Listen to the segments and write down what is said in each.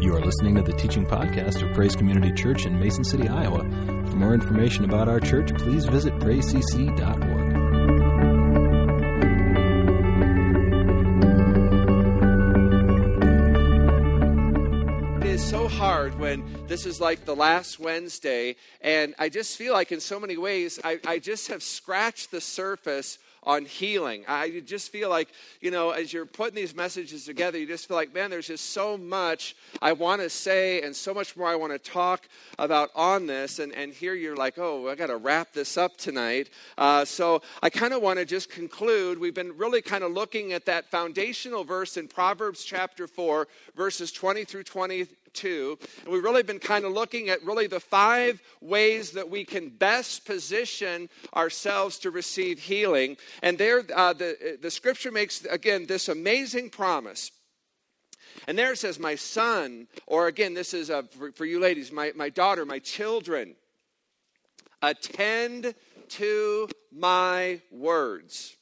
You are listening to the teaching podcast of Praise Community Church in Mason City, Iowa. For more information about our church, please visit praisecc.org. It is so hard when this is like the last Wednesday, and I just feel like in so many ways I, I just have scratched the surface on healing. I just feel like, you know, as you're putting these messages together, you just feel like, man, there's just so much I want to say and so much more I want to talk about on this. And, and here you're like, oh, I got to wrap this up tonight. Uh, so I kind of want to just conclude. We've been really kind of looking at that foundational verse in Proverbs chapter 4, verses 20 through 20 2. And we've really been kind of looking at really the five ways that we can best position ourselves to receive healing. And there, uh, the, the scripture makes, again, this amazing promise. And there it says, My son, or again, this is uh, for, for you ladies, my, my daughter, my children, attend to my words.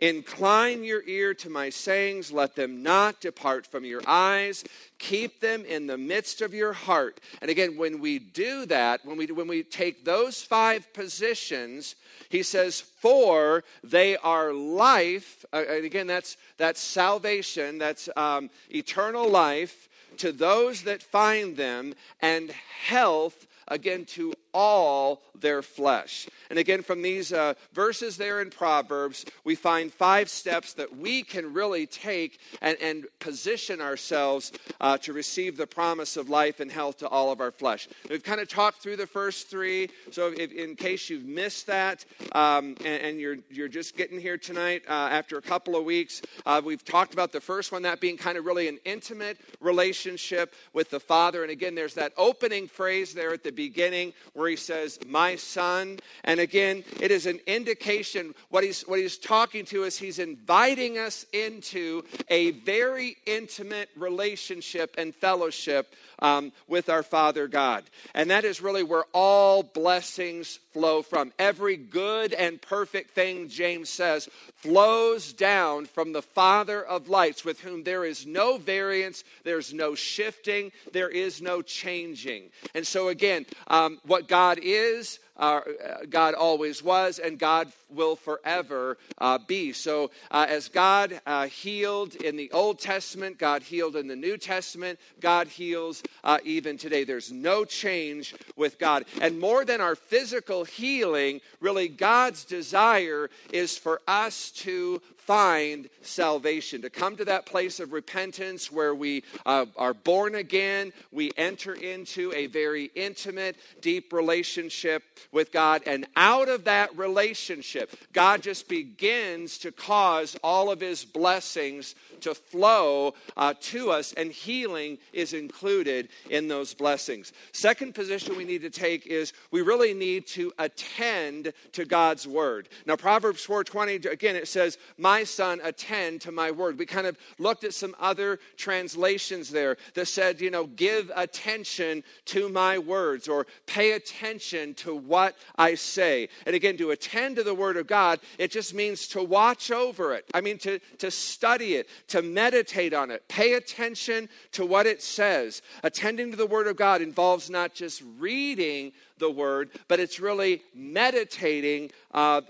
Incline your ear to my sayings, let them not depart from your eyes. Keep them in the midst of your heart. And again, when we do that, when we, when we take those five positions, he says, For they are life. Uh, and again, that's, that's salvation, that's um, eternal life to those that find them, and health again to all their flesh. And again, from these uh, verses there in Proverbs, we find five steps that we can really take and, and position ourselves uh, to receive the promise of life and health to all of our flesh. We've kind of talked through the first three, so if, in case you've missed that um, and, and, you're, you're just getting here tonight uh, after a couple of weeks, uh, we've talked about the first one, that being kind of really an intimate relationship with the Father. And again, there's that opening phrase there at the beginning where he says, My son. And again, it is an indication what he's, what he's talking to us, he's inviting us into a very intimate relationship and fellowship um, with our Father God. And that is really where all blessings flow from. Every good and perfect thing, James says, flows down from the Father of lights, with whom there is no variance, there's no shifting, there is no changing. And so, again, um, what God is, uh, God always was, and God will forever uh, be. So, uh, as God uh, healed in the Old Testament, God healed in the New Testament, God heals uh, even today. There's no change with God. And more than our physical healing, really, God's desire is for us to find salvation, to come to that place of repentance where we uh, are born again, we enter into a very intimate, deep relationship with God, and out of that relationship, God just begins to cause all of His blessings to flow uh, to us, and healing is included in those blessings. Second position we need to take is we really need to attend to God's word. Now, Proverbs 4:20 again it says, "My son, attend to my word." We kind of looked at some other translations there that said, you know, give attention to my words or pay attention to what I say. And again, to attend to the word of God, it just means to watch over it. I mean, to, to study it, to meditate on it, pay attention to what it says. Attending to the Word of God involves not just reading the Word, but it's really meditating uh,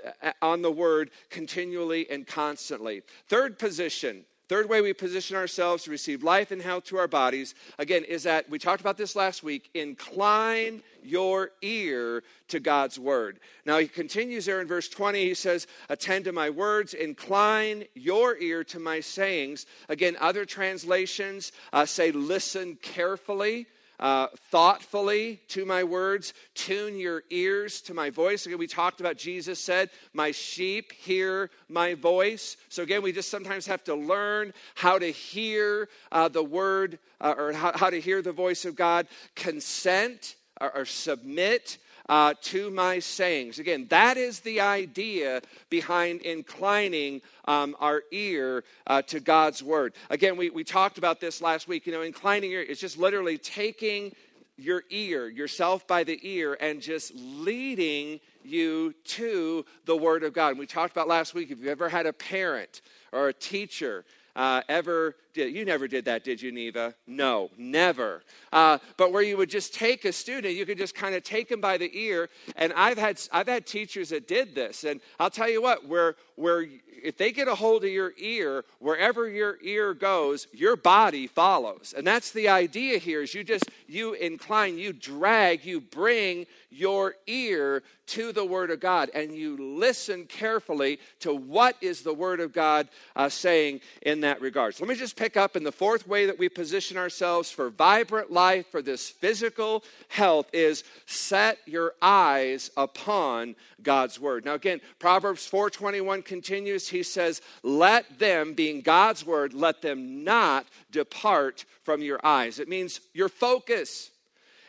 on the Word continually and constantly. Third position Third way we position ourselves to receive life and health to our bodies, again, is that we talked about this last week incline your ear to God's word. Now, he continues there in verse 20. He says, Attend to my words, incline your ear to my sayings. Again, other translations uh, say, Listen carefully uh, thoughtfully to my words, tune your ears to my voice. Again, we talked about Jesus said, My sheep hear my voice. So, again, we just sometimes have to learn how to hear uh, the word uh, or how, how, to hear the voice of God. Consent or, or submit uh, to my sayings. Again, that is the idea behind inclining um, our ear uh, to God's word. Again, we, we talked about this last week. You know, inclining your ear is just literally taking your ear, yourself by the ear, and just leading you to the Word of God. And we talked about last week if you've ever had a parent or a teacher uh, ever did. You never did that, did you, Neva? No, never. Uh, but where you would just take a student, you could just kind of take them by the ear. And I've had I've had teachers that did this, and I'll tell you what, where where if they get a hold of your ear, wherever your ear goes, your body follows. And that's the idea here is you just you incline, you drag, you bring your ear to the Word of God and you listen carefully to what is the Word of God uh, saying in that regard. So let me just pick up in the fourth way that we position ourselves for vibrant life, for this physical health, is set your eyes upon God's Word. Now again, Proverbs 4.21 continues. He says, let them, being God's Word, let them not depart from your eyes. It means your focus.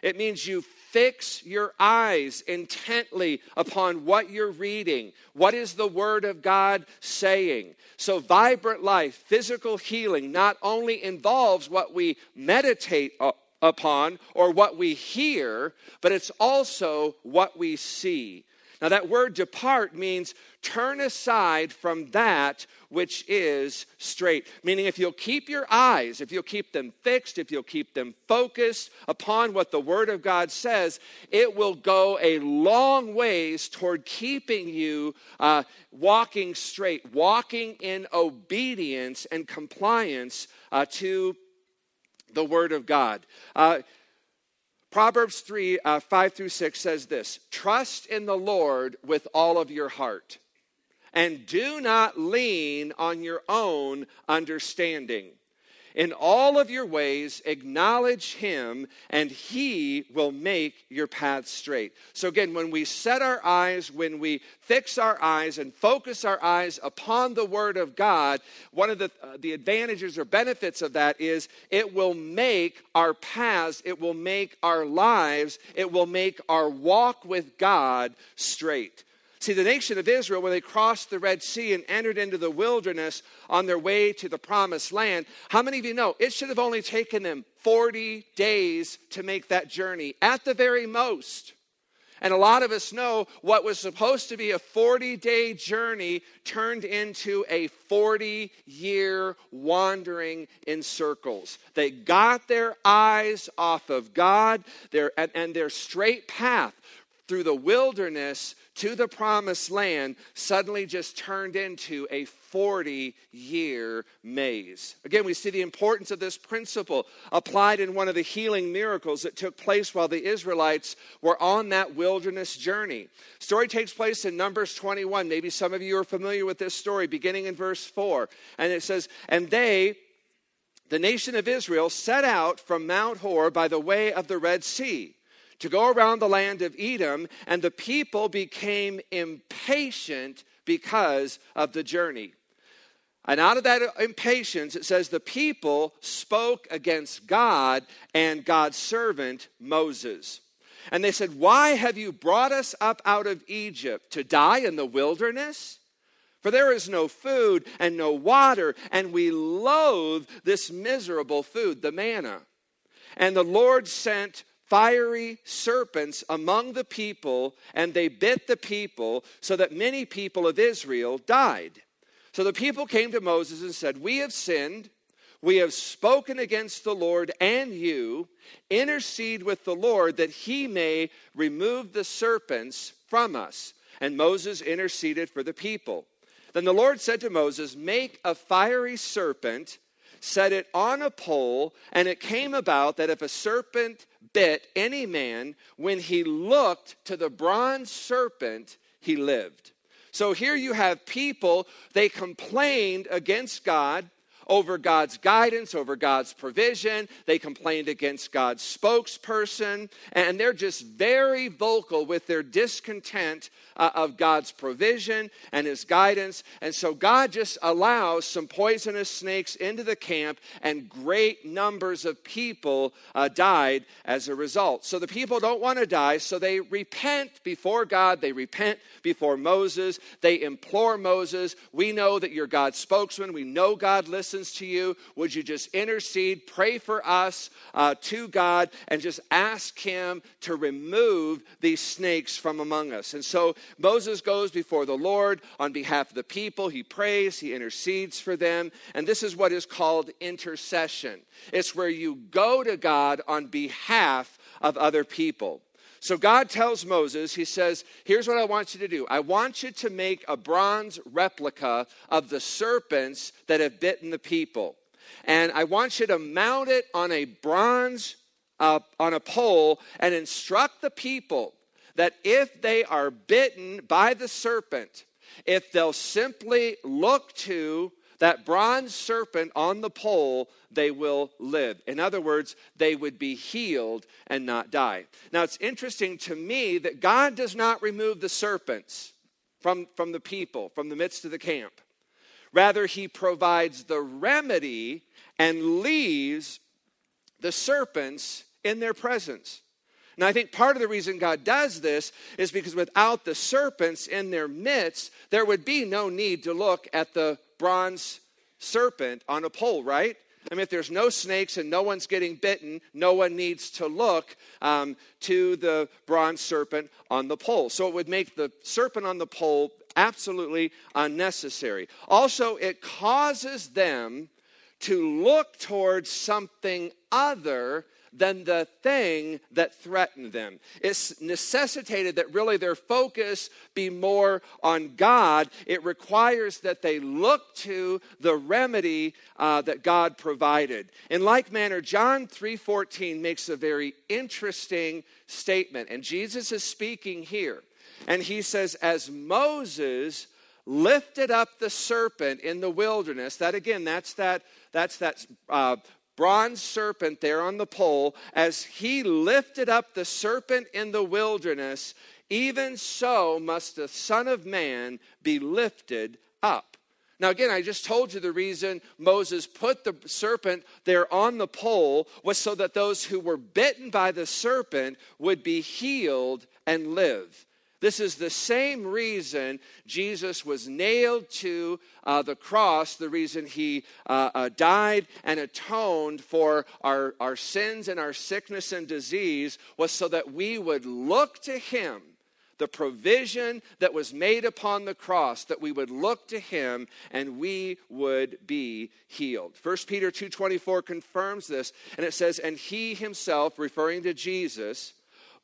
It means you fix your eyes intently upon what you're reading. What is the Word of God saying? So, vibrant life, physical healing, not only involves what we meditate upon or what we hear, but it's also what we see. Now, that word depart means turn aside from that which is straight. Meaning, if you'll keep your eyes, if you'll keep them fixed, if you'll keep them focused upon what the Word of God says, it will go a long ways toward keeping you uh, walking straight, walking in obedience and compliance uh, to the Word of God. Uh, Proverbs 3 uh, 5 through 6 says this Trust in the Lord with all of your heart, and do not lean on your own understanding. In all of your ways, acknowledge him, and he will make your path straight. So, again, when we set our eyes, when we fix our eyes and focus our eyes upon the Word of God, one of the, uh, the advantages or benefits of that is it will make our paths, it will make our lives, it will make our walk with God straight. See, the nation of Israel, when they crossed the Red Sea and entered into the wilderness on their way to the promised land, how many of you know it should have only taken them 40 days to make that journey at the very most? And a lot of us know what was supposed to be a 40 day journey turned into a 40 year wandering in circles. They got their eyes off of God their, and, and their straight path through the wilderness to the promised land suddenly just turned into a 40 year maze. Again, we see the importance of this principle applied in one of the healing miracles that took place while the Israelites were on that wilderness journey. Story takes place in Numbers 21. Maybe some of you are familiar with this story, beginning in verse 4. And it says, And they, the nation of Israel, set out from Mount Hor by the way of the Red Sea to go around the land of Edom, and the people became impatient because of the journey. And out of that impatience, it says the people spoke against God and God's servant Moses. And they said, Why have you brought us up out of Egypt to die in the wilderness? For there is no food and no water, and we loathe this miserable food, the manna. And the Lord sent fiery serpents among the people, and they bit the people, so that many people of Israel died. So the people came to Moses and said, We have sinned. We have spoken against the Lord and you. Intercede with the Lord that he may remove the serpents from us. And Moses interceded for the people. Then the Lord said to Moses, Make a fiery serpent, set it on a pole, and it came about that if a serpent bit any man, when he looked to the bronze serpent, he lived. So here you have people, they complained against God over God's guidance, over God's provision. They complained against God's spokesperson, and they're just very vocal with their discontent uh, of God's provision and his guidance. And so God just allows some poisonous snakes into the camp, and great numbers of people uh, died as a result. So the people don't want to die, so they repent before God, they repent before Moses, they implore Moses. We know that you're God's spokesman, we know God listens to you, would you just intercede, pray for us uh, to God, and just ask Him to remove these snakes from among us? And so Moses goes before the Lord on behalf of the people. He prays, he intercedes for them. And this is what is called intercession it's where you go to God on behalf of other people. So God tells Moses, He says, Here's what I want you to do. I want you to make a bronze replica of the serpents that have bitten the people. And I want you to mount it on a bronze, uh, on a pole, and instruct the people that if they are bitten by the serpent, if they'll simply look to that bronze serpent on the pole, they will live. In other words, they would be healed and not die. Now, it's interesting to me that God does not remove the serpents from, from the people, from the midst of the camp. Rather, he provides the remedy and leaves the serpents in their presence. And I think part of the reason God does this is because without the serpents in their midst, there would be no need to look at the bronze serpent on a pole, right? I mean, if there's no snakes and no one's getting bitten, no one needs to look um, to the bronze serpent on the pole. So it would make the serpent on the pole absolutely unnecessary. Also, it causes them to look towards something other than the thing that threatened them. It's necessitated that really their focus be more on God. It requires that they look to the remedy uh, that God provided. In like manner, John 3:14 makes a very interesting statement, and Jesus is speaking here. And he says, as Moses lifted up the serpent in the wilderness, that again, that's that, that's that uh, bronze serpent there on the pole, as he lifted up the serpent in the wilderness, even so must the Son of Man be lifted up. Now, again, I just told you the reason Moses put the serpent there on the pole was so that those who were bitten by the serpent would be healed and live. This is the same reason Jesus was nailed to uh, the cross, the reason he uh, uh, died and atoned for our, our sins and our sickness and disease, was so that we would look to him the provision that was made upon the cross that we would look to him and we would be healed. 1 peter 2.24 confirms this and it says and he himself referring to jesus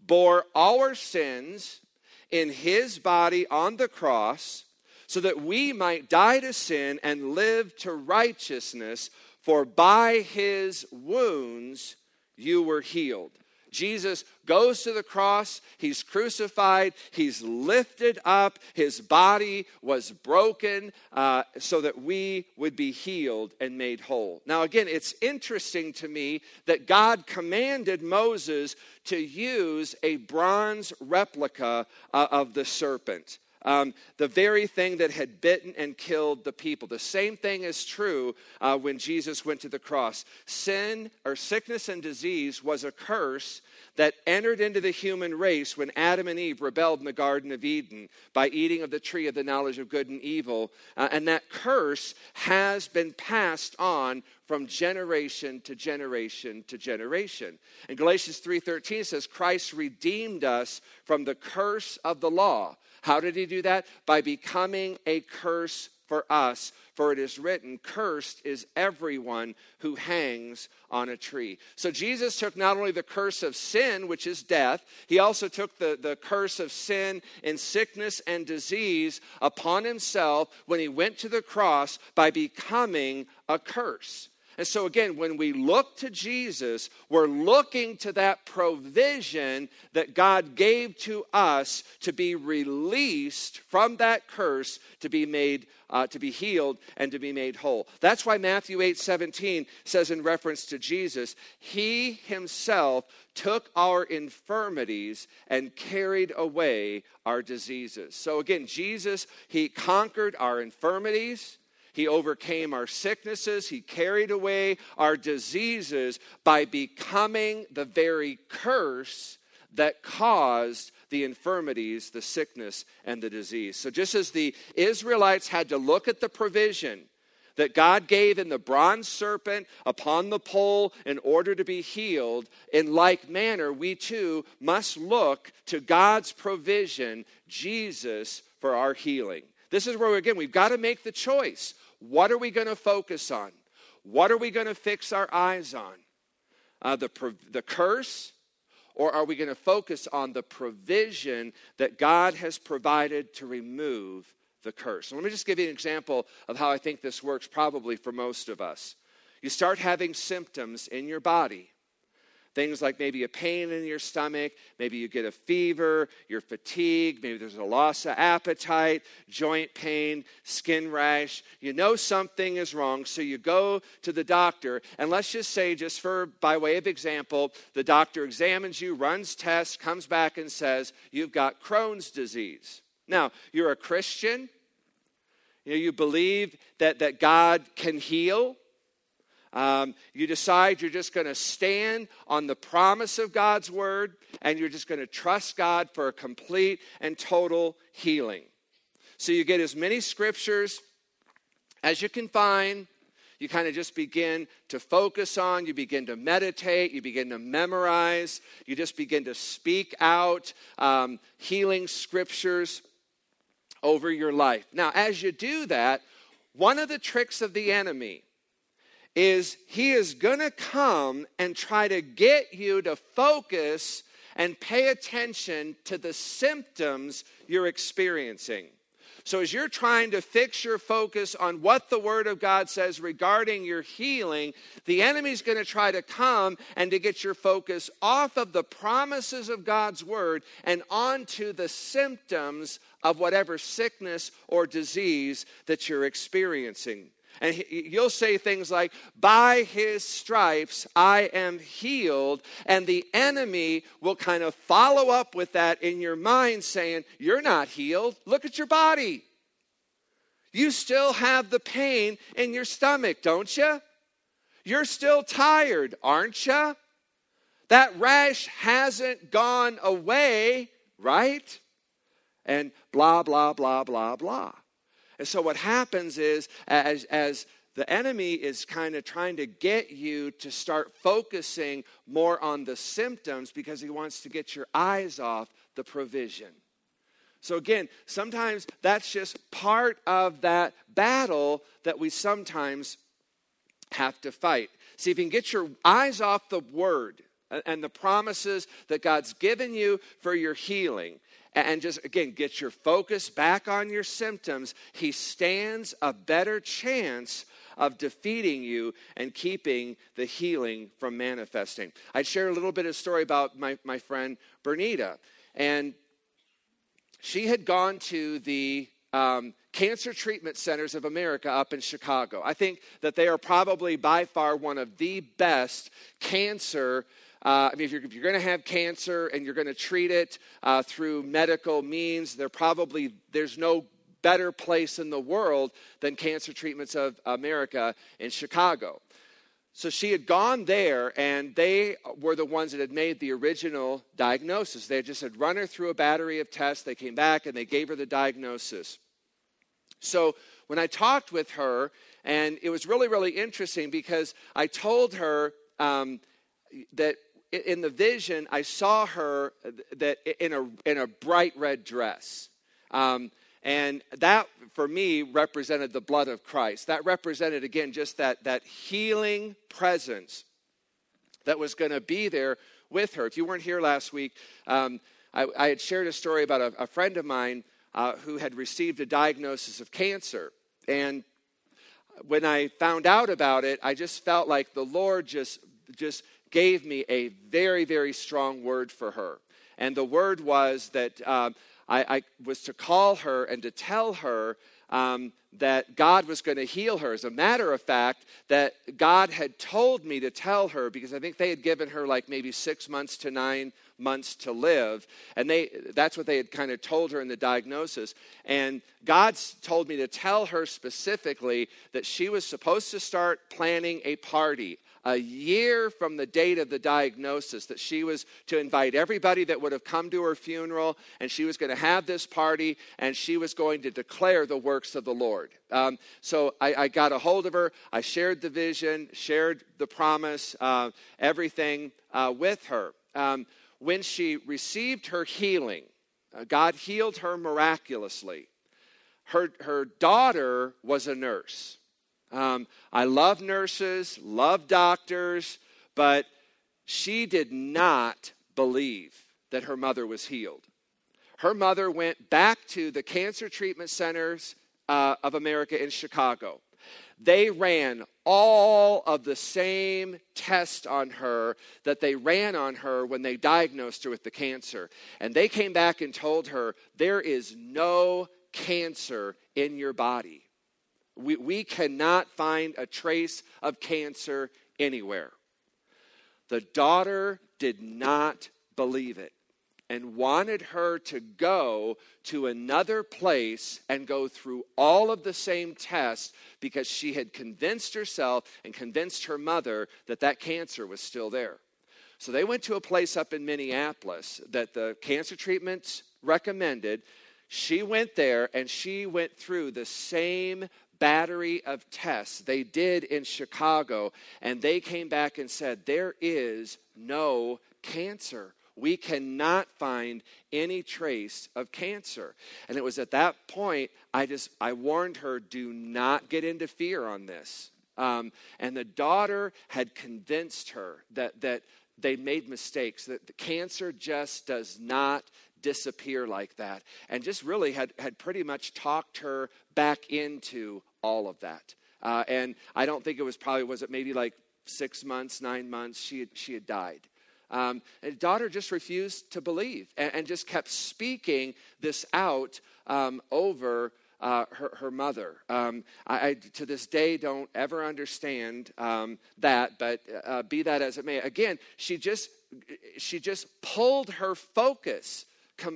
bore our sins in his body on the cross so that we might die to sin and live to righteousness, for by his wounds you were healed. Jesus goes to the cross, he's crucified, he's lifted up, his body was broken uh, so that we would be healed and made whole. Now, again, it's interesting to me that God commanded Moses to use a bronze replica uh, of the serpent. Um, the very thing that had bitten and killed the people. The same thing is true uh, when Jesus went to the cross. Sin or sickness and disease was a curse that entered into the human race when Adam and Eve rebelled in the Garden of Eden by eating of the tree of the knowledge of good and evil. Uh, and that curse has been passed on from generation to generation to generation. And Galatians 3:13 says Christ redeemed us from the curse of the law. How did he do that? By becoming a curse for us. For it is written, Cursed is everyone who hangs on a tree. So Jesus took not only the curse of sin, which is death, he also took the, the curse of sin and sickness and disease upon himself when he went to the cross by becoming a curse. And so, again, when we look to Jesus, we're looking to that provision that God gave to us to be released from that curse to be made, uh, to be healed and to be made whole. That's why Matthew 8 17 says, in reference to Jesus, He Himself took our infirmities and carried away our diseases. So, again, Jesus, He conquered our infirmities. He overcame our sicknesses. He carried away our diseases by becoming the very curse that caused the infirmities, the sickness, and the disease. So, just as the Israelites had to look at the provision that God gave in the bronze serpent upon the pole in order to be healed, in like manner, we too must look to God's provision, Jesus, for our healing. This is where, again, we've got to make the choice. What are we going to focus on? What are we going to fix our eyes on? Uh, the, the curse? Or are we going to focus on the provision that God has provided to remove the curse. So let me just give you an example of how I think this works, probably for most of us. You start having symptoms in your body. Things like maybe a pain in your stomach, maybe you get a fever, you're fatigued, maybe there's a loss of appetite, joint pain, skin rash. You know something is wrong, so you go to the doctor. And let's just say, just for by way of example, the doctor examines you, runs tests, comes back and says, You've got Crohn's disease. Now, you're a Christian, you, know, you believe that, that God can heal. Um, you decide you're just going to stand on the promise of God's word and you're just going to trust God for a complete and total healing. So you get as many scriptures as you can find. You kind of just begin to focus on, you begin to meditate, you begin to memorize, you just begin to speak out um, healing scriptures over your life. Now, as you do that, one of the tricks of the enemy is he is going to come and try to get you to focus and pay attention to the symptoms you're experiencing. So, as you're trying to fix your focus on what the Word of God says regarding your healing, the enemy's going to try to come and to get your focus off of the promises of God's Word and onto the symptoms of whatever sickness or disease that you're experiencing. And you'll say things like, By his stripes I am healed. And the enemy will kind of follow up with that in your mind, saying, You're not healed. Look at your body. You still have the pain in your stomach, don't you? You're still tired, aren't you? That rash hasn't gone away, right? And blah, blah, blah, blah, blah. And so what happens is, as, as the enemy is kind of trying to get you to start focusing more on the symptoms because he wants to get your eyes off the provision. So, again, sometimes that's just part of that battle that we sometimes have to fight. See, if you can get your eyes off the word and the promises that God's given you for your healing, and just again get your focus back on your symptoms, he stands a better chance of defeating you and keeping the healing from manifesting. I'd share a little bit of story about my, my friend Bernita. And she had gone to the um, Cancer Treatment Centers of America up in Chicago. I think that they are probably by far one of the best cancer uh, I mean, if you're, you're going to have cancer and you're going to treat it uh, through medical means, there probably there's no better place in the world than Cancer Treatments of America in Chicago. So she had gone there, and they were the ones that had made the original diagnosis. They just had run her through a battery of tests. They came back and they gave her the diagnosis. So when I talked with her, and it was really, really interesting because I told her um, that in the vision, I saw her that in a, in a bright red dress. Um, and that, for me, represented the blood of Christ. That represented, again, just that, that healing presence that was going to be there with her. If you weren't here last week, um, I, I, had shared a story about a, a friend of mine uh, who had received a diagnosis of cancer. And when I found out about it, I just felt like the Lord just, just gave me a very, very strong word for her. And the word was that um, I, I, was to call her and to tell her um, that God was going to heal her. As a matter of fact, that God had told me to tell her because I think they had given her like maybe six months to nine months to live and they that's what they had kind of told her in the diagnosis and god told me to tell her specifically that she was supposed to start planning a party a year from the date of the diagnosis that she was to invite everybody that would have come to her funeral, and she was going to have this party, and she was going to declare the works of the Lord. Um, so I, I, got a hold of her. I shared the vision, shared the promise, uh, everything uh, with her. Um, when she received her healing, uh, God healed her miraculously. Her, her daughter was a nurse. Um, I love nurses, love doctors, but she did not believe that her mother was healed. Her mother went back to the cancer treatment centers uh, of America in Chicago. They ran all of the same tests on her that they ran on her when they diagnosed her with the cancer. And they came back and told her, There is no cancer in your body. We, we cannot find a trace of cancer anywhere. The daughter did not believe it and wanted her to go to another place and go through all of the same tests because she had convinced herself and convinced her mother that that cancer was still there. So they went to a place up in Minneapolis that the cancer treatments recommended. She went there and she went through the same battery of tests they did in Chicago, and they came back and said, There is no cancer. We cannot find any trace of cancer. And it was at that point I just I warned her, do not get into fear on this. Um, and the daughter had convinced her that that they made mistakes, that the cancer just does not disappear like that. And just really had, had pretty much talked her back into all of that. Uh, and I don't think it was probably, was it maybe like six months, nine months, she had, she had died. Um, and daughter just refused to believe and, and just kept speaking this out um, over uh, her, her, mother. Um, I, I, to this day, don't ever understand um, that, but uh, be that as it may. Again, she just she just pulled her focus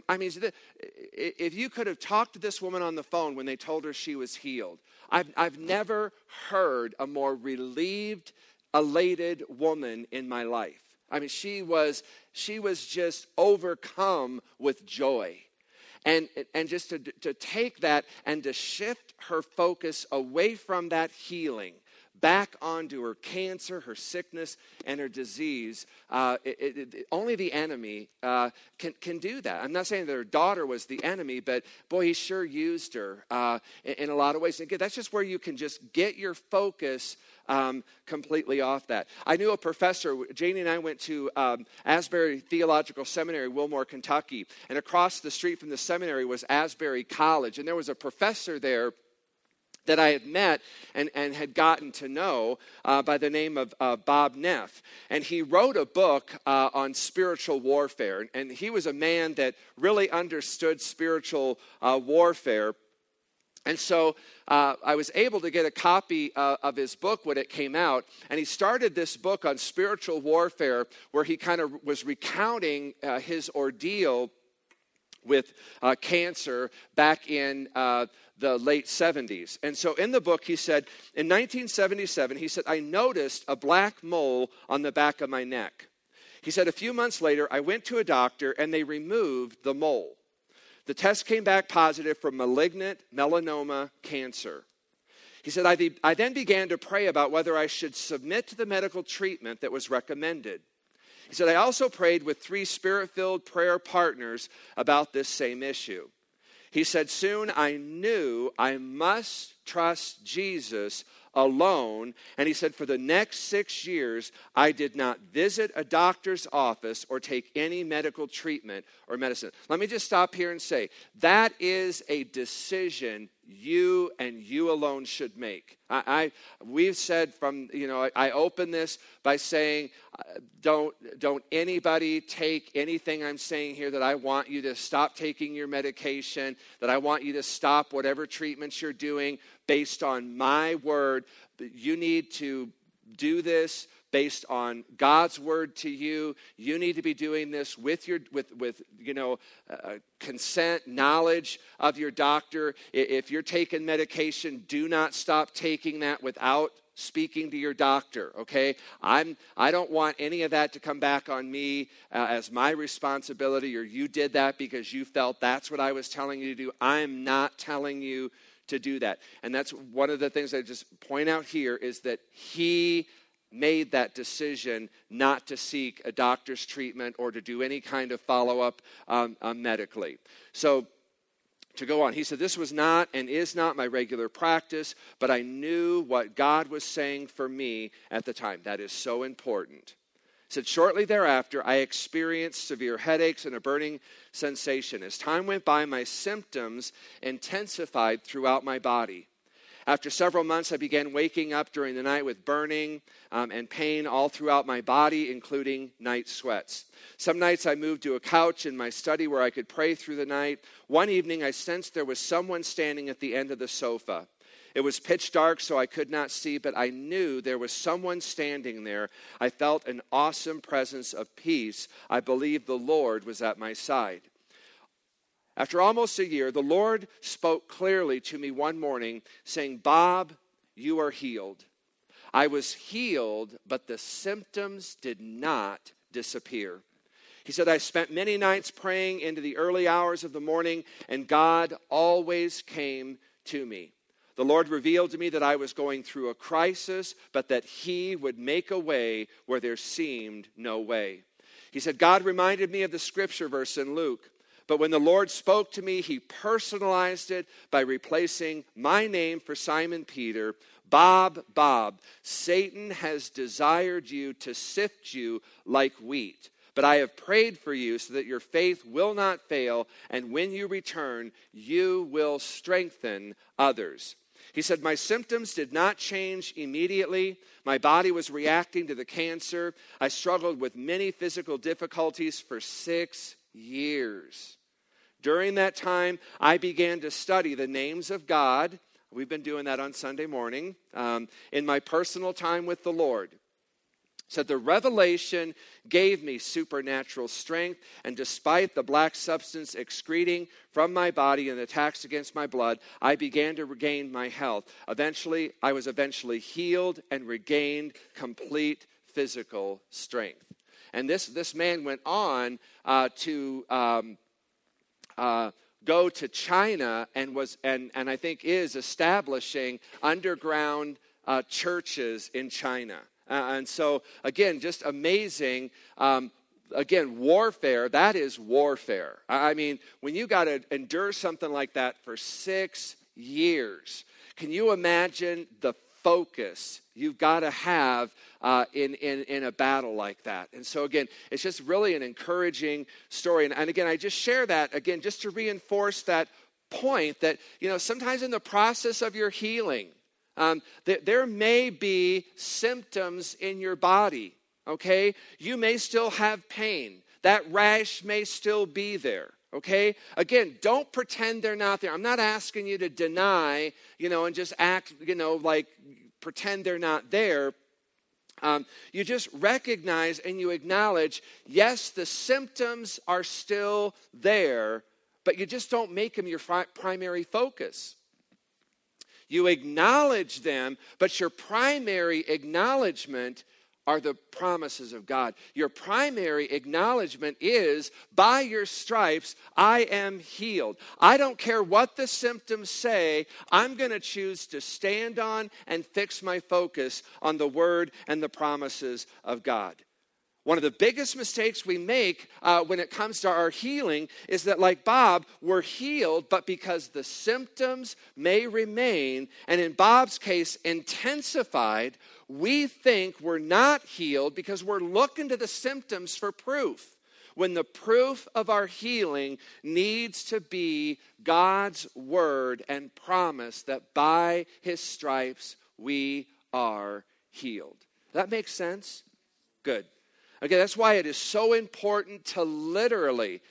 I mean, if you could have talked to this woman on the phone when they told her she was healed, I've, I've never heard a more relieved, elated woman in my life. I mean, she was, she was just overcome with joy. And, and just to, to take that and to shift her focus away from that healing back onto her cancer, her sickness, and her disease. Uh, it, it, it, only the enemy uh, can, can do that. I'm not saying that her daughter was the enemy, but boy, he sure used her uh, in, in, a lot of ways. And again, that's just where you can just get your focus. Um, completely off that. I knew a professor, Janie and I went to um, Asbury Theological Seminary, Wilmore, Kentucky, and across the street from the seminary was Asbury College. And there was a professor there that I had met and, and had gotten to know uh, by the name of uh, Bob Neff. And he wrote a book uh, on spiritual warfare. And he was a man that really understood spiritual uh, warfare. And so uh, I was able to get a copy uh, of his book when it came out. And he started this book on spiritual warfare where he kind of was recounting his ordeal with uh, cancer back in uh, the late 70s. And so in the book, he said, in 1977, he said, I noticed a black mole on the back of my neck. He said, a few months later, I went to a doctor and they removed the mole. The test came back positive for malignant melanoma cancer. He said, I, de- I then began to pray about whether I should submit to the medical treatment that was recommended. He said, I also prayed with three spirit filled prayer partners about this same issue. He said, Soon I knew I must trust Jesus alone. And he said, For the next six years, I did not visit a doctor's office or take any medical treatment or medicine. Let me just stop here and say that is a decision you and you alone should make. I, I we've said from you know I, I open this by saying uh, don't don't anybody take anything I'm saying here that I want you to stop taking your medication that I want you to stop whatever treatments you're doing based on my word. You need to do this based on God's word to you. You need to be doing this with your with with you know uh, consent, knowledge of your doctor. If you're taking medication, do not stop taking that without speaking to your doctor, okay? I'm, I don't want any of that to come back on me uh, as my responsibility or you did that because you felt that's what I was telling you to do. I'm not telling you to do that. And that's one of the things I just point out here is that he made that decision not to seek a doctor's treatment or to do any kind of follow up um, uh, medically. So, to go on, he said, This was not and is not my regular practice, but I knew what God was saying for me at the time. That is so important. Said, Shortly thereafter, I experienced severe headaches and a burning sensation. As time went by, my symptoms intensified throughout my body. After several months, I began waking up during the night with burning um, and pain all throughout my body, including night sweats. Some nights I moved to a couch in my study where I could pray through the night. One evening, I sensed there was someone standing at the end of the sofa. It was pitch dark, so I could not see, but I knew there was someone standing there. I felt an awesome presence of peace. I believed the Lord was at my side. After almost a year, the Lord spoke clearly to me one morning, saying, Bob, you are healed. I was healed, but the symptoms did not disappear. He said, I spent many nights praying into the early hours of the morning, and God always came to me. The Lord revealed to me that I was going through a crisis, but that He would make a way where there seemed no way. He said, God reminded me of the scripture verse in Luke but when the Lord spoke to me, he personalized it by replacing my name for Simon Peter. Bob, Bob, Satan has desired you to sift you like wheat. But I have prayed for you so that your faith will not fail, and when you return, you will strengthen others. He said, My symptoms did not change immediately. My body was reacting to the cancer. I struggled with many physical difficulties for six years. During that time, I began to study the names of God. We've been doing that on Sunday morning um, in my personal time with the Lord. So the revelation gave me supernatural strength, and despite the black substance excreting from my body and the attacks against my blood, I began to regain my health. Eventually, I was eventually healed and regained complete physical strength. And this, this man went on uh, to um, uh, go to China and was and, and I think is establishing underground uh, churches in China. And so again, just amazing. Um, again, warfare, that is warfare. I mean, when you got to endure something like that for six years, can you imagine the focus you've got to have uh, in, in, in a battle like that. And so, again, it's just really an encouraging story. And, and again, I just share that, again, just to reinforce that point that, you know, sometimes in the process of your healing, um, that there may be symptoms in your body, okay? You may still have pain. That rash may still be there okay again don't pretend they're not there i'm not asking you to deny you know and just act you know like pretend they're not there um, you just recognize and you acknowledge yes, the symptoms are still there, but you just don't make them your primary focus. You acknowledge them, but your primary acknowledgement are the promises of God. Your primary acknowledgement is by your stripes, I am healed. I don't care what the symptoms say, I'm going to choose to stand on and fix my focus on the word and the promises of God. One of the biggest mistakes we make uh, when it comes to our healing is that, like Bob, we're healed, but because the symptoms may remain, and in Bob's case, intensified, we think we're not healed because we're looking to the symptoms for proof. When the proof of our healing needs to be God's word and promise that by his stripes we are healed. That makes sense? Good. Okay, that's why it is so important to literally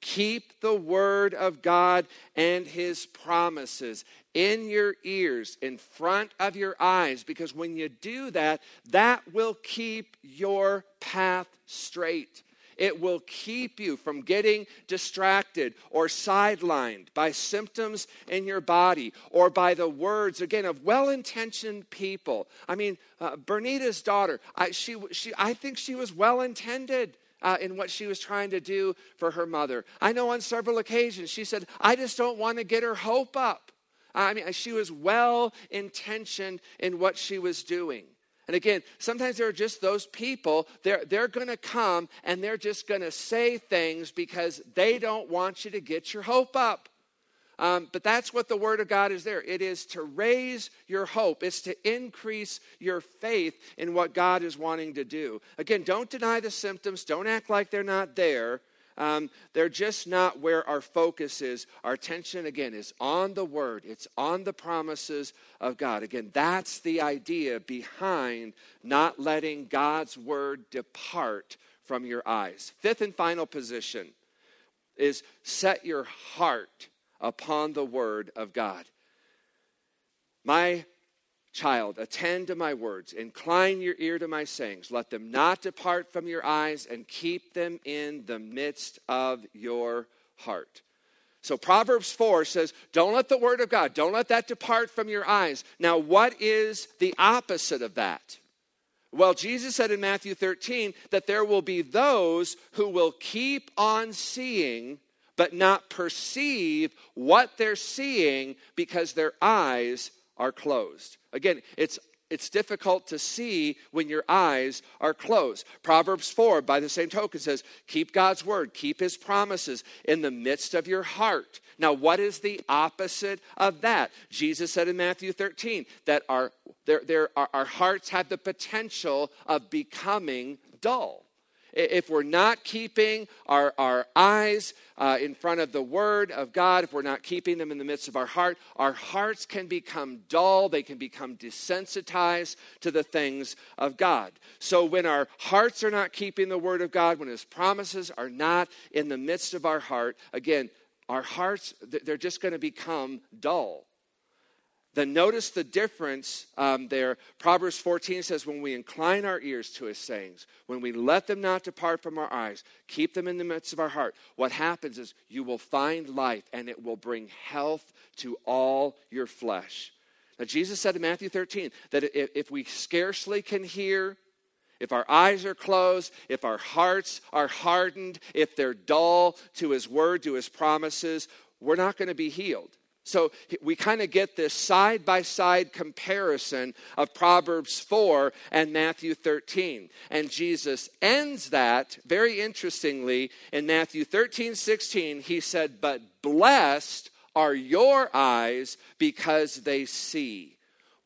keep the word of God and his promises in your ears, in front of your eyes, because when you do that, that will keep your path straight. It will keep you from getting distracted or sidelined by symptoms in your body or by the words, again, of well intentioned people. I mean, uh, Bernita's daughter, I, she, she, I think she was well intended. Uh, in what she was trying to do for her mother. I know on several occasions she said, I just don't want to get her hope up. I mean, she was well intentioned in what she was doing. And again, sometimes there are just those people, they're, they're going to come and they're just going to say things because they don't want you to get your hope up. Um, but that's what the Word of God is there. It is to raise your hope, it's to increase your faith in what God is wanting to do. Again, don't deny the symptoms, don't act like they're not there. Um, they're just not where our focus is. Our attention, again, is on the Word, it's on the promises of God. Again, that's the idea behind not letting God's Word depart from your eyes. Fifth and final position is set your heart upon the Word of God. My Child, attend to my words, incline your ear to my sayings. Let them not depart from your eyes, and keep them in the midst of your heart. So Proverbs 4 says, Don't let the word of God, don't let that depart from your eyes. Now, what is the opposite of that? Well, Jesus said in Matthew 13 that there will be those who will keep on seeing, but not perceive what they're seeing because their eyes are closed. Again, it's it's difficult to see when your eyes are closed. Proverbs 4, by the same token, says, Keep God's word, keep his promises in the midst of your heart. Now, what is the opposite of that? Jesus said in Matthew 13 that our, there, there, our, our hearts have the potential of becoming dull if we're not keeping our, our eyes uh, in front of the Word of God, if we're not keeping them in the midst of our heart, our hearts can become dull. They can become desensitized to the things of God. So when our hearts are not keeping the Word of God, when His promises are not in the midst of our heart, again, our hearts, they're just going to become dull then notice the difference um, there. Proverbs 14 says, When we incline our ears to his sayings, when we let them not depart from our eyes, keep them in the midst of our heart, what happens is you will find life and it will bring health to all your flesh. Now, Jesus said in Matthew 13 that if, if we scarcely can hear, if our eyes are closed, if our hearts are hardened, if they're dull to his word, to his promises, we're not going to be healed. So we kind of get this side by side comparison of Proverbs 4 and Matthew 13. And Jesus ends that very interestingly in Matthew 13, 16. He said, But blessed are your eyes because they see.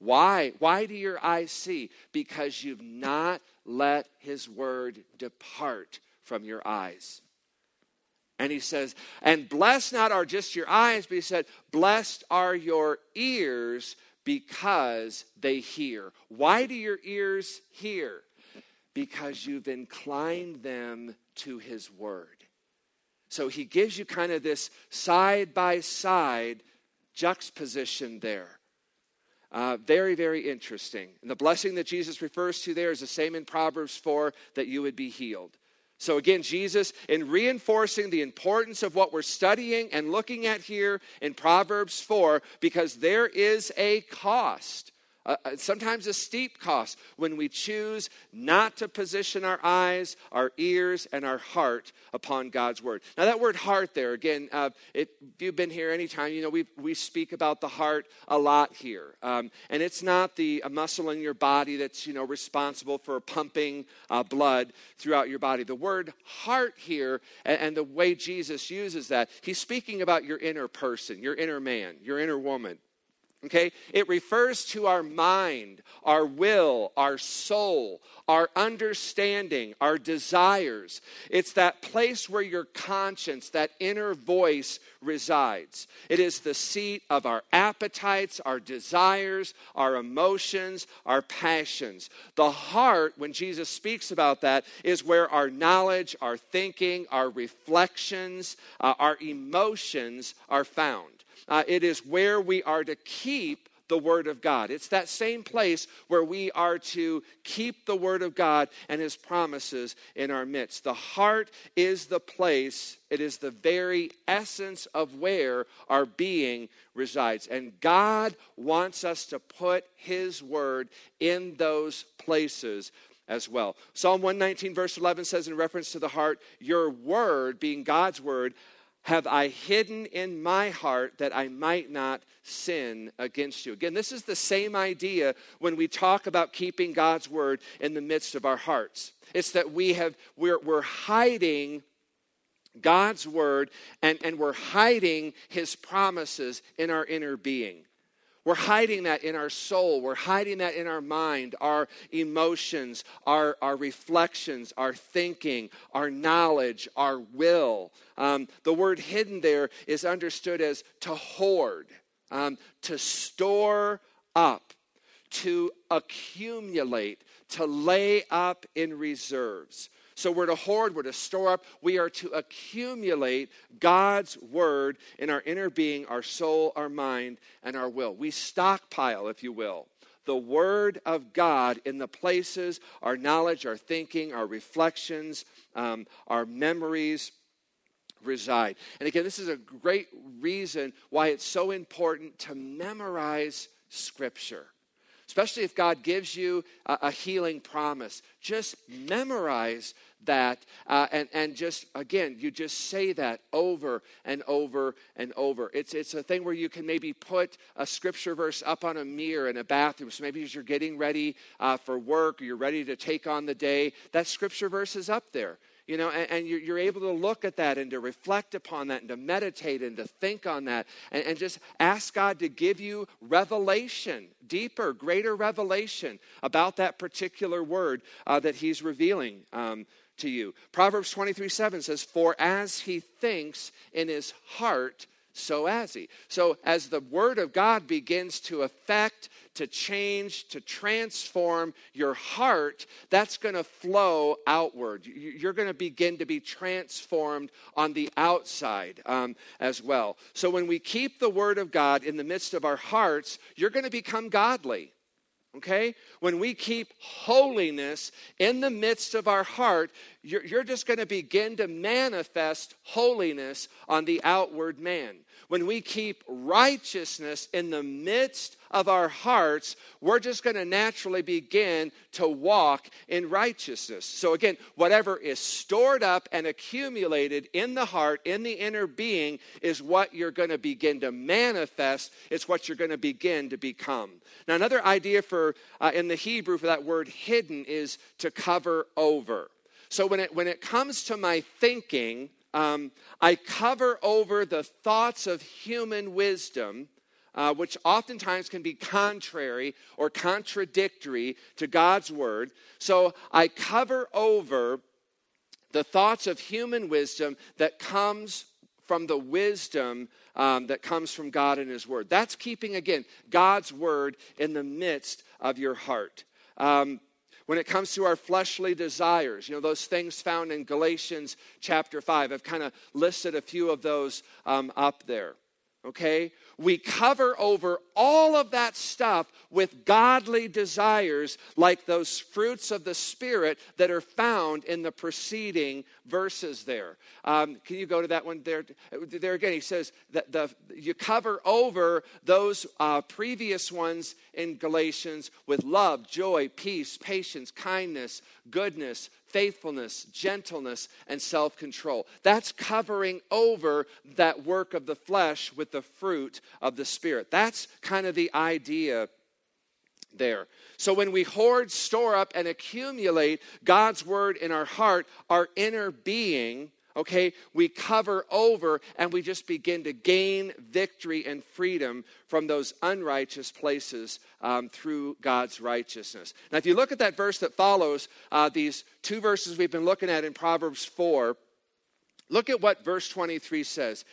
Why? Why do your eyes see? Because you've not let his word depart from your eyes. And he says, and blessed not are just your eyes, but he said, blessed are your ears because they hear. Why do your ears hear? Because you've inclined them to his word. So he gives you kind of this side by side juxtaposition there. Uh, very, very interesting. And the blessing that Jesus refers to there is the same in Proverbs 4 that you would be healed. So, again, Jesus, in reinforcing the importance of what we're studying and looking at here in Proverbs 4, because there is a cost uh, uh, sometimes a steep cost when we choose not to position our eyes, our ears, and our heart upon God's word. Now, that word heart there, again, uh, if you've been here anytime, you know, we, we speak about the heart a lot here. Um, and it's not the muscle in your body that's, you know, responsible for pumping uh, blood throughout your body. The word heart here, and, and the way Jesus uses that, he's speaking about your inner person, your inner man, your inner woman. Okay? It refers to our mind, our will, our soul, our understanding, our desires. It's that place where your conscience, that inner voice resides. It is the seat of our appetites, our desires, our emotions, our passions. The heart, when Jesus speaks about that, is where our knowledge, our thinking, our reflections, uh, our emotions are found. Uh, it is where we are to keep the Word of God. It's that same place where we are to keep the Word of God and His promises in our midst. The heart is the place, it is the very essence of where our being resides. And God wants us to put His Word in those places as well. Psalm 119, verse 11 says, in reference to the heart, Your word, being God's word, have I hidden in my heart that I might not sin against you. Again, this is the same idea when we talk about keeping God's word in the midst of our hearts. It's that we have, we're, we're hiding God's word and, and we're hiding his promises in our inner being. We're hiding that in our soul. We're hiding that in our mind, our emotions, our, our reflections, our thinking, our knowledge, our will. Um, the word hidden there is understood as to hoard, um, to store up, to accumulate, to lay up in reserves. So we're to hoard, we're to store up, we are to accumulate God's word in our inner being, our soul, our mind, and our will. We stockpile, if you will, the word of God in the places our knowledge, our thinking, our reflections, um, our memories reside. And again, this is a great reason why it's so important to memorize Scripture especially if God gives you a, a healing promise. Just memorize that uh, and, and just, again, you just say that over and over and over. It's, it's a thing where you can maybe put a scripture verse up on a mirror in a bathroom. So maybe as you're getting ready uh, for work or you're ready to take on the day, that scripture verse is up there you know and, and you're, you're, able to look at that and to reflect upon that and to meditate and to think on that and, and just ask god to give you revelation deeper greater revelation about that particular word uh, that he's revealing um, to you. Proverbs 23 7 says for as he thinks in his heart so as he. So, as the Word of God begins to affect, to change, to transform your heart, that's going to flow outward. You're going to begin to be transformed on the outside um, as well. So, when we keep the Word of God in the midst of our hearts, you're going to become godly. Okay? When we keep holiness in the midst of our heart, you're, you're just going to begin to manifest holiness on the outward man. When we keep righteousness in the midst of our hearts, we're just going to naturally begin to walk in righteousness. So, again, whatever is stored up and accumulated in the heart, in the inner being, is what you're going to begin to manifest. It's what you're going to begin to become. Now, another idea for uh, in the Hebrew for that word hidden is to cover over. So, when it, when it comes to my thinking, um, I cover over the thoughts of human wisdom, uh, which oftentimes can be contrary or contradictory to God's word. So I cover over the thoughts of human wisdom that comes from the wisdom um, that comes from God and His Word. That's keeping, again, God's Word in the midst of your heart. Um, when it comes to our fleshly desires, you know, those things found in Galatians chapter 5. I've kind of listed a few of those um, up there. Okay? We cover over all of that stuff with godly desires, like those fruits of the Spirit that are found in the preceding verses there. Um, can you go to that one there? There again, he says that the, you cover over those uh, previous ones in Galatians with love, joy, peace, patience, kindness, goodness, faithfulness, gentleness, and self control. That's covering over that work of the flesh with the fruit of the Spirit. That's kind of the idea there. So when we hoard, store up, and accumulate God's word in our heart, our inner being, okay, we cover over and we just begin to gain victory and freedom from those unrighteous places um, through God's righteousness. Now, if you look at that verse that follows, uh, these two verses we've been looking at in Proverbs 4, look at what verse 23 says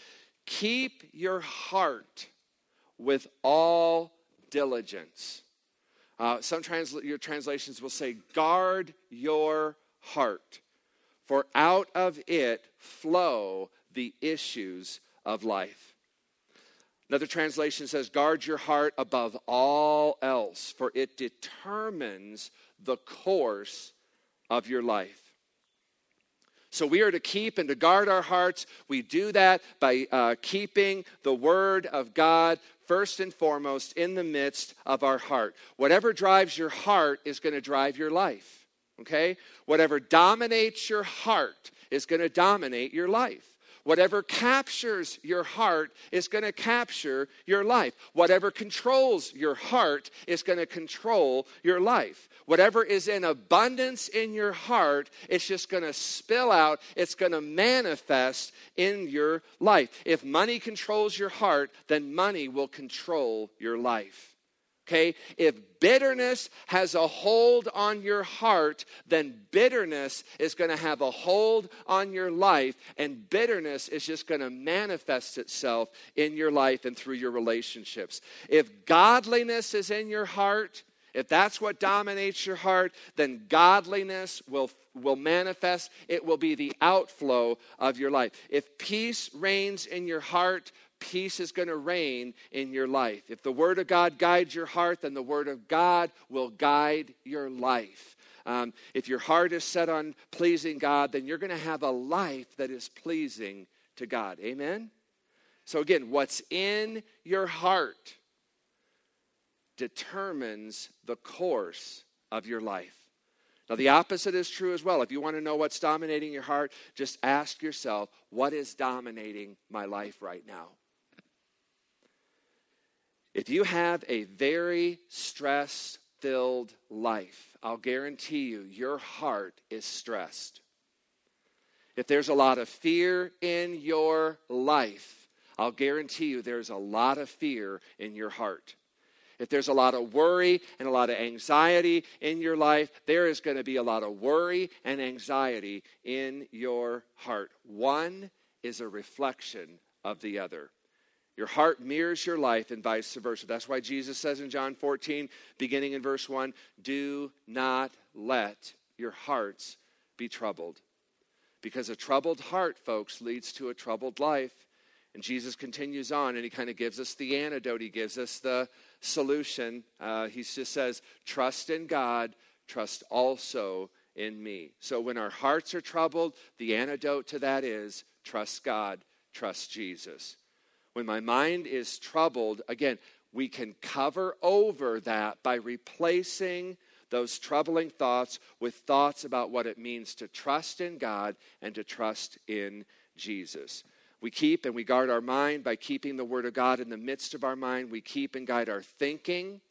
Keep your heart with all diligence. Uh, some transla- your translations will say, guard your heart for out of it flow the issues of life. Another translation says, Guard your heart above all else, for it determines the course of your life. So we are to keep and to guard our hearts. We do that by uh, keeping the Word of God first and foremost in the midst of our heart. Whatever drives your heart is going to drive your life. Okay? Whatever dominates your heart is going to dominate your life. Whatever captures your heart is going to capture your life. Whatever controls your heart is going to control your life. Whatever is in abundance in your heart, it's just going to spill out. It's going to manifest in your life. If money controls your heart, then money will control your life. Okay? If bitterness has a hold on your heart, then bitterness is going to have a hold on your life, and bitterness is just going to manifest itself in your life and through your relationships. If godliness is in your heart, if that's what dominates your heart, then godliness will, will manifest. It will be the outflow of your life. If peace reigns in your heart, peace is going to reign in your life. If the Word of God guides your heart, then the Word of God will guide your life. Um, if your heart is set on pleasing God, then you're going to have a life that is pleasing to God. Amen? So, again, what's in your heart determines the course of your life. Now, the opposite is true as well. If you want to know what's dominating your heart, just ask yourself, what is dominating my life right now? If you have a very stress filled life, I'll guarantee you, your heart is stressed. If there's a lot of fear in your life, I'll guarantee you there's a lot of fear in your heart. If there's a lot of worry and a lot of anxiety in your life, there is going to be a lot of worry and anxiety in your heart. One is a reflection of the other. Your heart mirrors your life and vice versa. That's why Jesus says in John 14, beginning in verse 1, do not let your hearts be troubled. Because a troubled heart, folks, leads to a troubled life. And Jesus continues on and he kind of gives us the antidote, he gives us the solution. Uh, he just says, trust in God, trust also in me. So when our hearts are troubled, the antidote to that is trust God, trust Jesus. When my mind is troubled, again, we can cover over that by replacing those troubling thoughts with thoughts about what it means to trust in God and to trust in Jesus. We keep and we guard our mind by keeping the Word of God in the midst of our mind. We keep and guide our thinking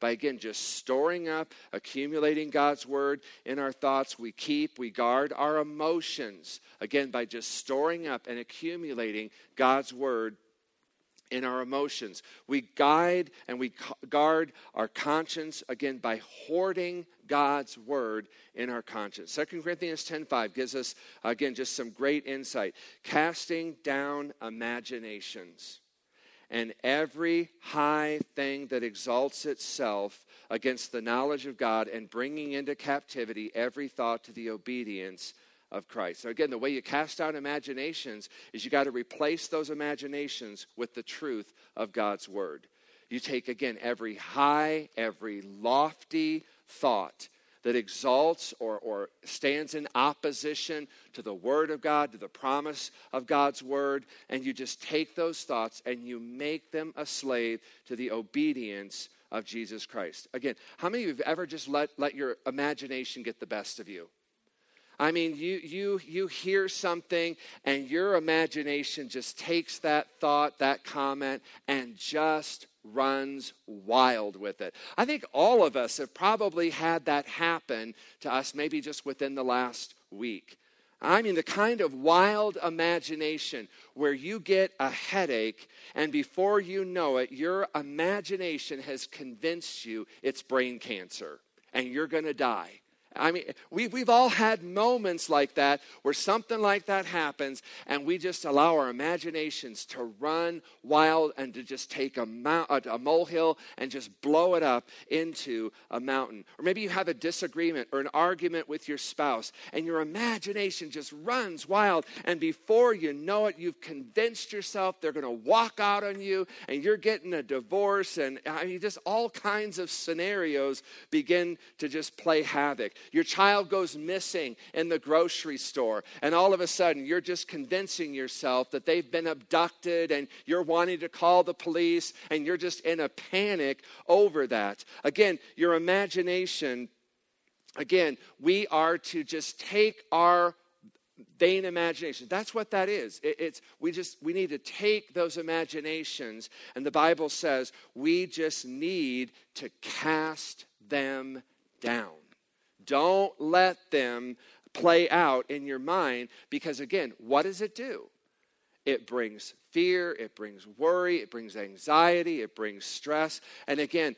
by, again, just storing up, accumulating God's Word in our thoughts. We keep, we guard our emotions, again, by just storing up and accumulating God's Word in our emotions. We guide and we guard our conscience again by hoarding God's word in our conscience. 2 Corinthians 10:5 gives us again just some great insight. Casting down imaginations and every high thing that exalts itself against the knowledge of God and bringing into captivity every thought to the obedience of Christ. So, again, the way you cast out imaginations is you got to replace those imaginations with the truth of God's Word. You take, again, every high, every lofty thought that exalts or, or stands in opposition to the Word of God, to the promise of God's Word, and you just take those thoughts and you make them a slave to the obedience of Jesus Christ. Again, how many of you have ever just let, let your imagination get the best of you? I mean, you, you, you hear something and your imagination just takes that thought, that comment, and just runs wild with it. I think all of us have probably had that happen to us maybe just within the last week. I mean, the kind of wild imagination where you get a headache, and before you know it, your imagination has convinced you it's brain cancer and you're going to die I mean, we, we've all had moments like that where something like that happens and we just allow our imaginations to run wild and to just take a, mount, a, a molehill and just blow it up into a mountain. Or maybe you have a disagreement or an argument with your spouse and your imagination just runs wild. And before you know it, you've convinced yourself they're going to walk out on you and you're getting a divorce. And I mean, just all kinds of scenarios begin to just play havoc. Your child goes missing in the grocery store, and all of a sudden you're just convincing yourself that they've been abducted, and you're wanting to call the police, and you're just in a panic over that. Again, your imagination, again, we are to just take our vain imagination. That's what that is. It, it's we just we need to take those imaginations and the bible says we just need to cast them down don't let them play out in your mind because, again, what does it do? It brings fear, it brings worry, it brings anxiety, it brings stress. And again,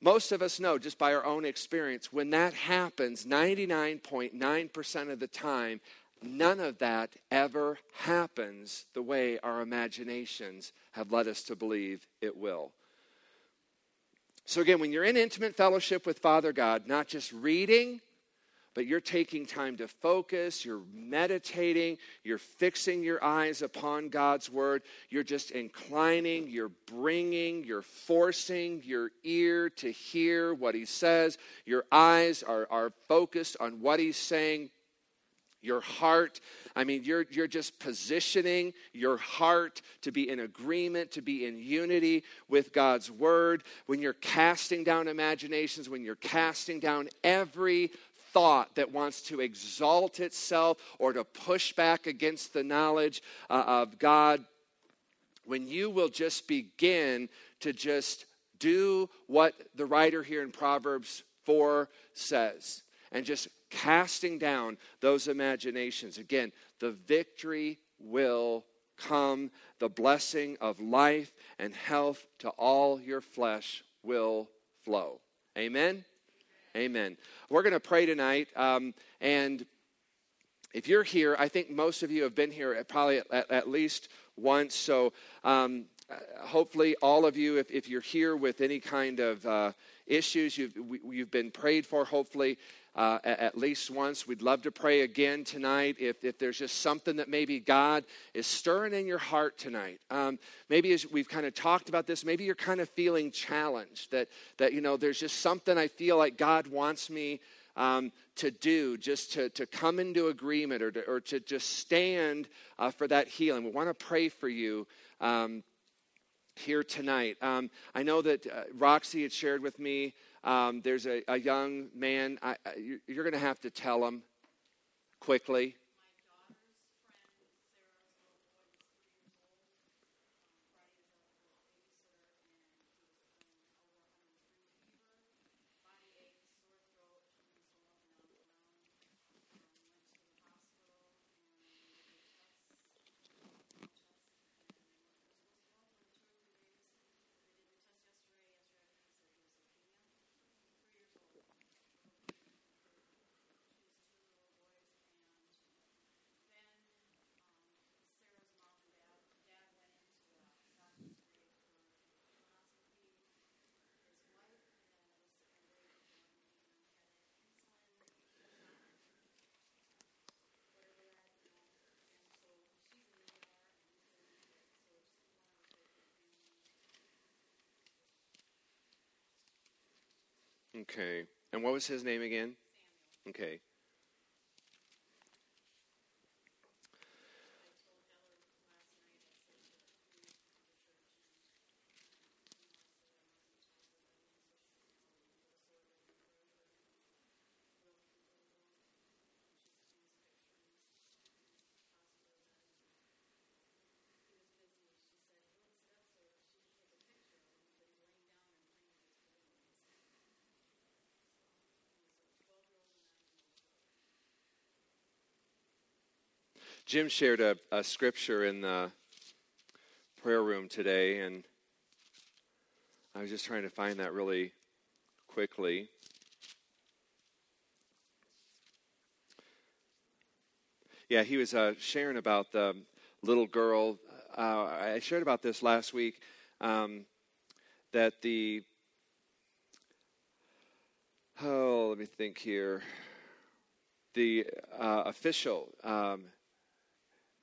most of us know just by our own experience, when that happens, 99.9% of the time, none of that ever happens the way our imaginations have led us to believe it will. So, again, when you're in intimate fellowship with Father God, not just reading, but you're taking time to focus, you're meditating, you're fixing your eyes upon God's word, you're just inclining, you're bringing, you're forcing your ear to hear what He says, your eyes are, are focused on what He's saying your heart. I mean, you're, you're just positioning your heart to be in agreement, to be in unity with God's word. When you're casting down imaginations, when you're casting down every thought that wants to exalt itself or to push back against the knowledge uh, of God, when you will just begin to just do what the writer here in Proverbs 4 says and just casting down those imaginations. Again, the victory will come. The blessing of life and health to all your flesh will flow. Amen? Amen. We're going to pray tonight. Um, and if you're here, I think most of you have been here at probably at, at least once. So um, hopefully, all of you, if, if, you're here with any kind of uh, issues, you've, you've been prayed for, hopefully uh, at least once. We'd love to pray again tonight if, if there's just something that maybe God is stirring in your heart tonight. Um, maybe as we've kind of talked about this, maybe you're kind of feeling challenged that, that, you know, there's just something I feel like God wants me um, to do, just to, to come into agreement or to, or to just stand uh, for that healing. We want to pray for you. Um, here tonight. Um, I know that uh, Roxy had shared with me um, there's a, a, young man, I, I, you're going to have to tell him quickly. Okay. And what was his name again? Okay. Jim shared a, a scripture in the prayer room today, and I was just trying to find that really quickly. yeah, he was uh, sharing about the little girl. Uh, I shared about this last week um, that the, oh, let me think here. The uh, official, um,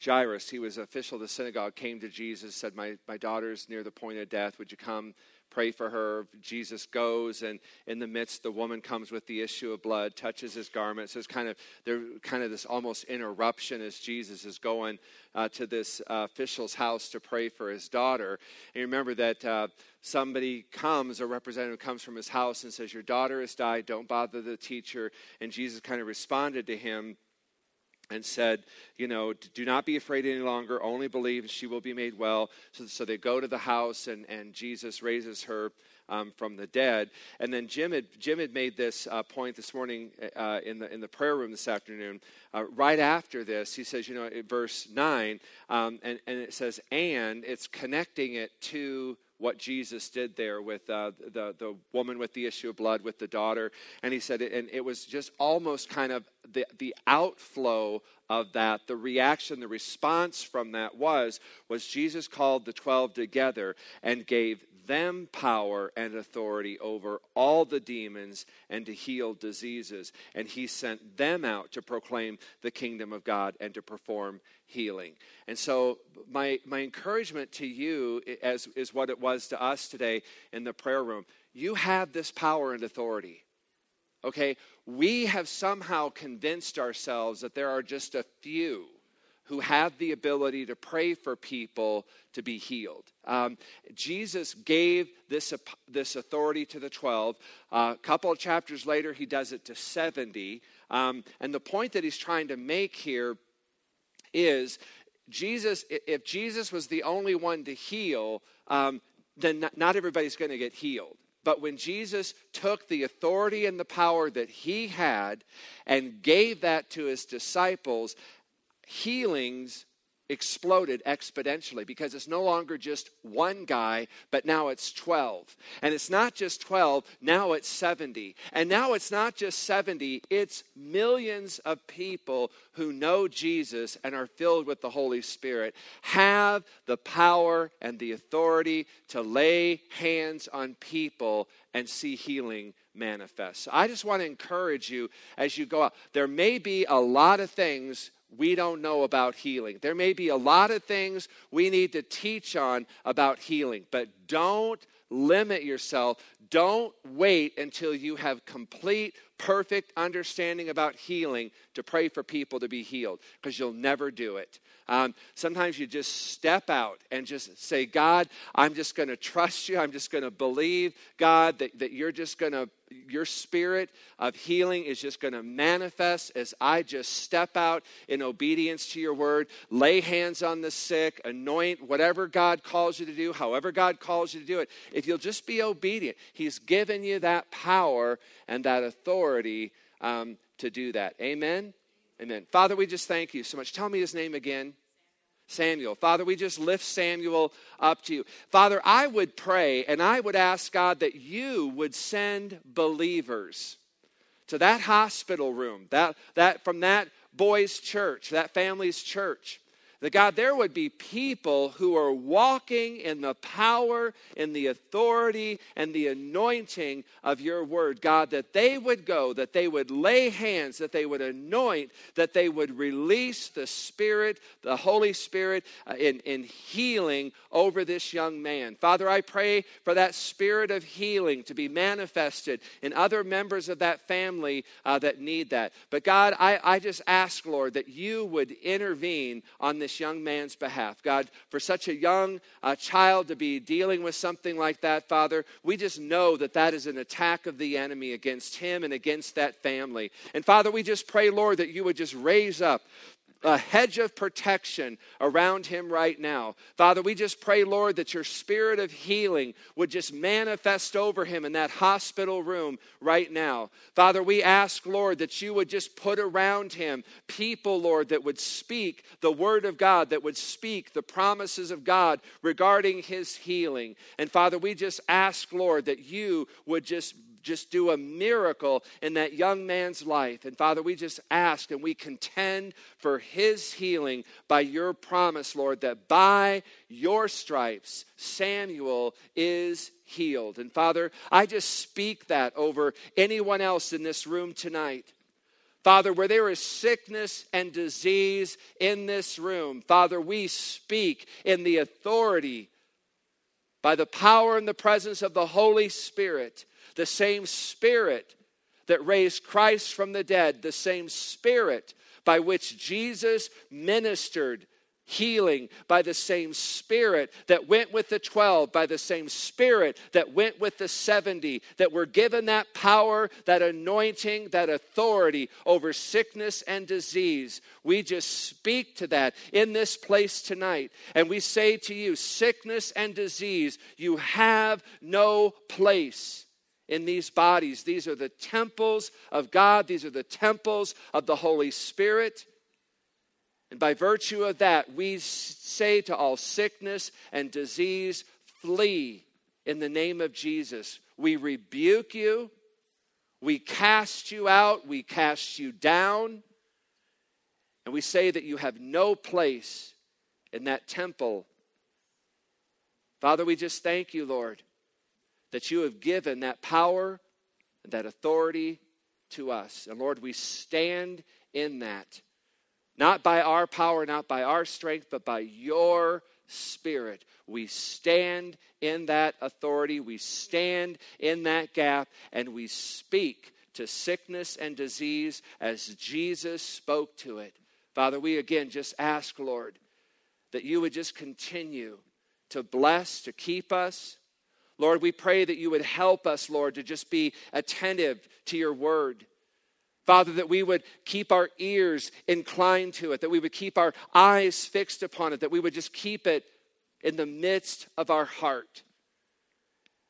Jairus, he was official of the synagogue, came to Jesus, said, my, my daughter's near the point of death. Would you come pray for her. Jesus goes, and in the midst, the woman comes with the issue of blood, touches his garment. So it's kind of there, kind of this almost interruption as Jesus is going uh, to this uh, official's house to pray for his daughter. And remember that uh, somebody comes, a representative comes from his house and says, "Your daughter has died. Don't bother the teacher." And Jesus kind of responded to him and said, You know, do not be afraid any longer, only believe, she will be made well. So, so they go to the house, and, and Jesus raises her um, from the dead. And then Jim had, Jim had made this uh, point this morning uh, in, the, in the prayer room this afternoon. Uh, right after this, he says, You know, verse 9, um, and, and it says, And it's connecting it to what Jesus did there with uh, the, the woman with the issue of blood, with the daughter. And he said, and it was just almost kind of the, the outflow of that, the reaction, the response from that was, was Jesus called the 12 together and gave them power and authority over all the demons and to heal diseases. And he sent them out to proclaim the kingdom of God and to perform healing. And so, my, my encouragement to you as, is what it was to us today in the prayer room. You have this power and authority. Okay? We have somehow convinced ourselves that there are just a few who have the ability to pray for people to be healed. Um, Jesus gave this, this authority to the 12. Uh, a couple of chapters later, he does it to 70. Um, and the point that he's trying to make here is Jesus, if Jesus was the only one to heal, um, then not, not everybody's going to get healed. But when Jesus took the authority and the power that he had and gave that to his disciples, healings exploded exponentially because it's no longer just one guy, but now it's 12. And it's not just 12, now it's 70. And now it's not just 70, it's millions of people who know Jesus and are filled with the Holy Spirit have the power and the authority to lay hands on people and see healing manifest. So I just want to encourage you as you go out. There may be a lot of things we don't know about healing. There may be a lot of things we need to teach on about healing, but don't limit yourself. Don't wait until you have complete, perfect understanding about healing to pray for people to be healed because you'll never do it. Um, sometimes you just step out and just say, God, I'm just going to trust you. I'm just going to believe, God, that, that you're just going to, your spirit of healing is just going to manifest as I just step out in obedience to your word, lay hands on the sick, anoint whatever God calls you to do, however God calls you to do it. If you'll just be obedient, He's given you that power and that authority um, to do that. Amen. Amen. Father, we just thank you so much. Tell me his name again. Samuel. Father, we just lift Samuel up to you. Father, I would pray and I would ask God that you would send believers to that hospital room, that, that from that boy's church, that family's church that God, there would be people who are walking in the power, in the authority, and the anointing of your word. God, that they would go, that they would lay hands, that they would anoint, that they would release the Spirit, the Holy Spirit, uh, in, in healing over this young man. Father, I pray for that spirit of healing to be manifested in other members of that family uh, that need that. But God, I, I just ask, Lord, that you would intervene on this this young man's behalf. God, for such a young uh, child to be dealing with something like that, Father, we just know that that is an attack of the enemy against him and against that family. And Father, we just pray, Lord, that you would just raise up a hedge of protection around him right now. Father, we just pray, Lord, that your spirit of healing would just manifest over him in that hospital room right now. Father, we ask, Lord, that you would just put around him people, Lord, that would speak the word of God, that would speak the promises of God regarding his healing. And Father, we just ask, Lord, that you would just just do a miracle in that young man's life. And Father, we just ask and we contend for his healing by your promise, Lord, that by your stripes, Samuel is healed. And Father, I just speak that over anyone else in this room tonight. Father, where there is sickness and disease in this room, Father, we speak in the authority by the power and the presence of the Holy Spirit, the same Spirit that raised Christ from the dead, the same Spirit by which Jesus ministered healing by the same Spirit that went with the 12, by the same Spirit that went with the 70, that were given that power, that anointing, that authority over sickness and disease. We just speak to that in this place tonight. And we say to you, sickness and disease, you have no place in these bodies. These are the temples of God, these are the temples of the Holy Spirit. And by virtue of that, we say to all sickness and disease, flee in the name of Jesus. We rebuke you. We cast you out. We cast you down. And we say that you have no place in that temple. Father, we just thank you, Lord, that you have given that power and that authority to us. And Lord, we stand in that. Not by our power, not by our strength, but by your Spirit. We stand in that authority, we stand in that gap, and we speak to sickness and disease as Jesus spoke to it. Father, we again just ask, Lord, that you would just continue to bless, to keep us. Lord, we pray that you would help us, Lord, to just be attentive to your word. Father, that we would keep our ears inclined to it, that we would keep our eyes fixed upon it, that we would just keep it in the midst of our heart.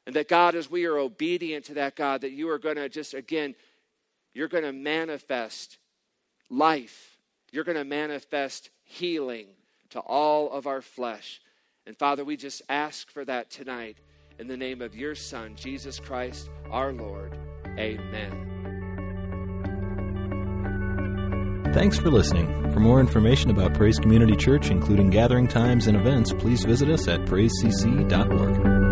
And that God, as we are obedient to that, God, that you are going to just, again, you're going to manifest life. You're going to manifest healing to all of our flesh. And Father, we just ask for that tonight in the name of your Son, Jesus Christ, our Lord. Amen. Thanks for listening. For more information about Praise Community Church, including gathering times and events, please visit us at praisecc.org.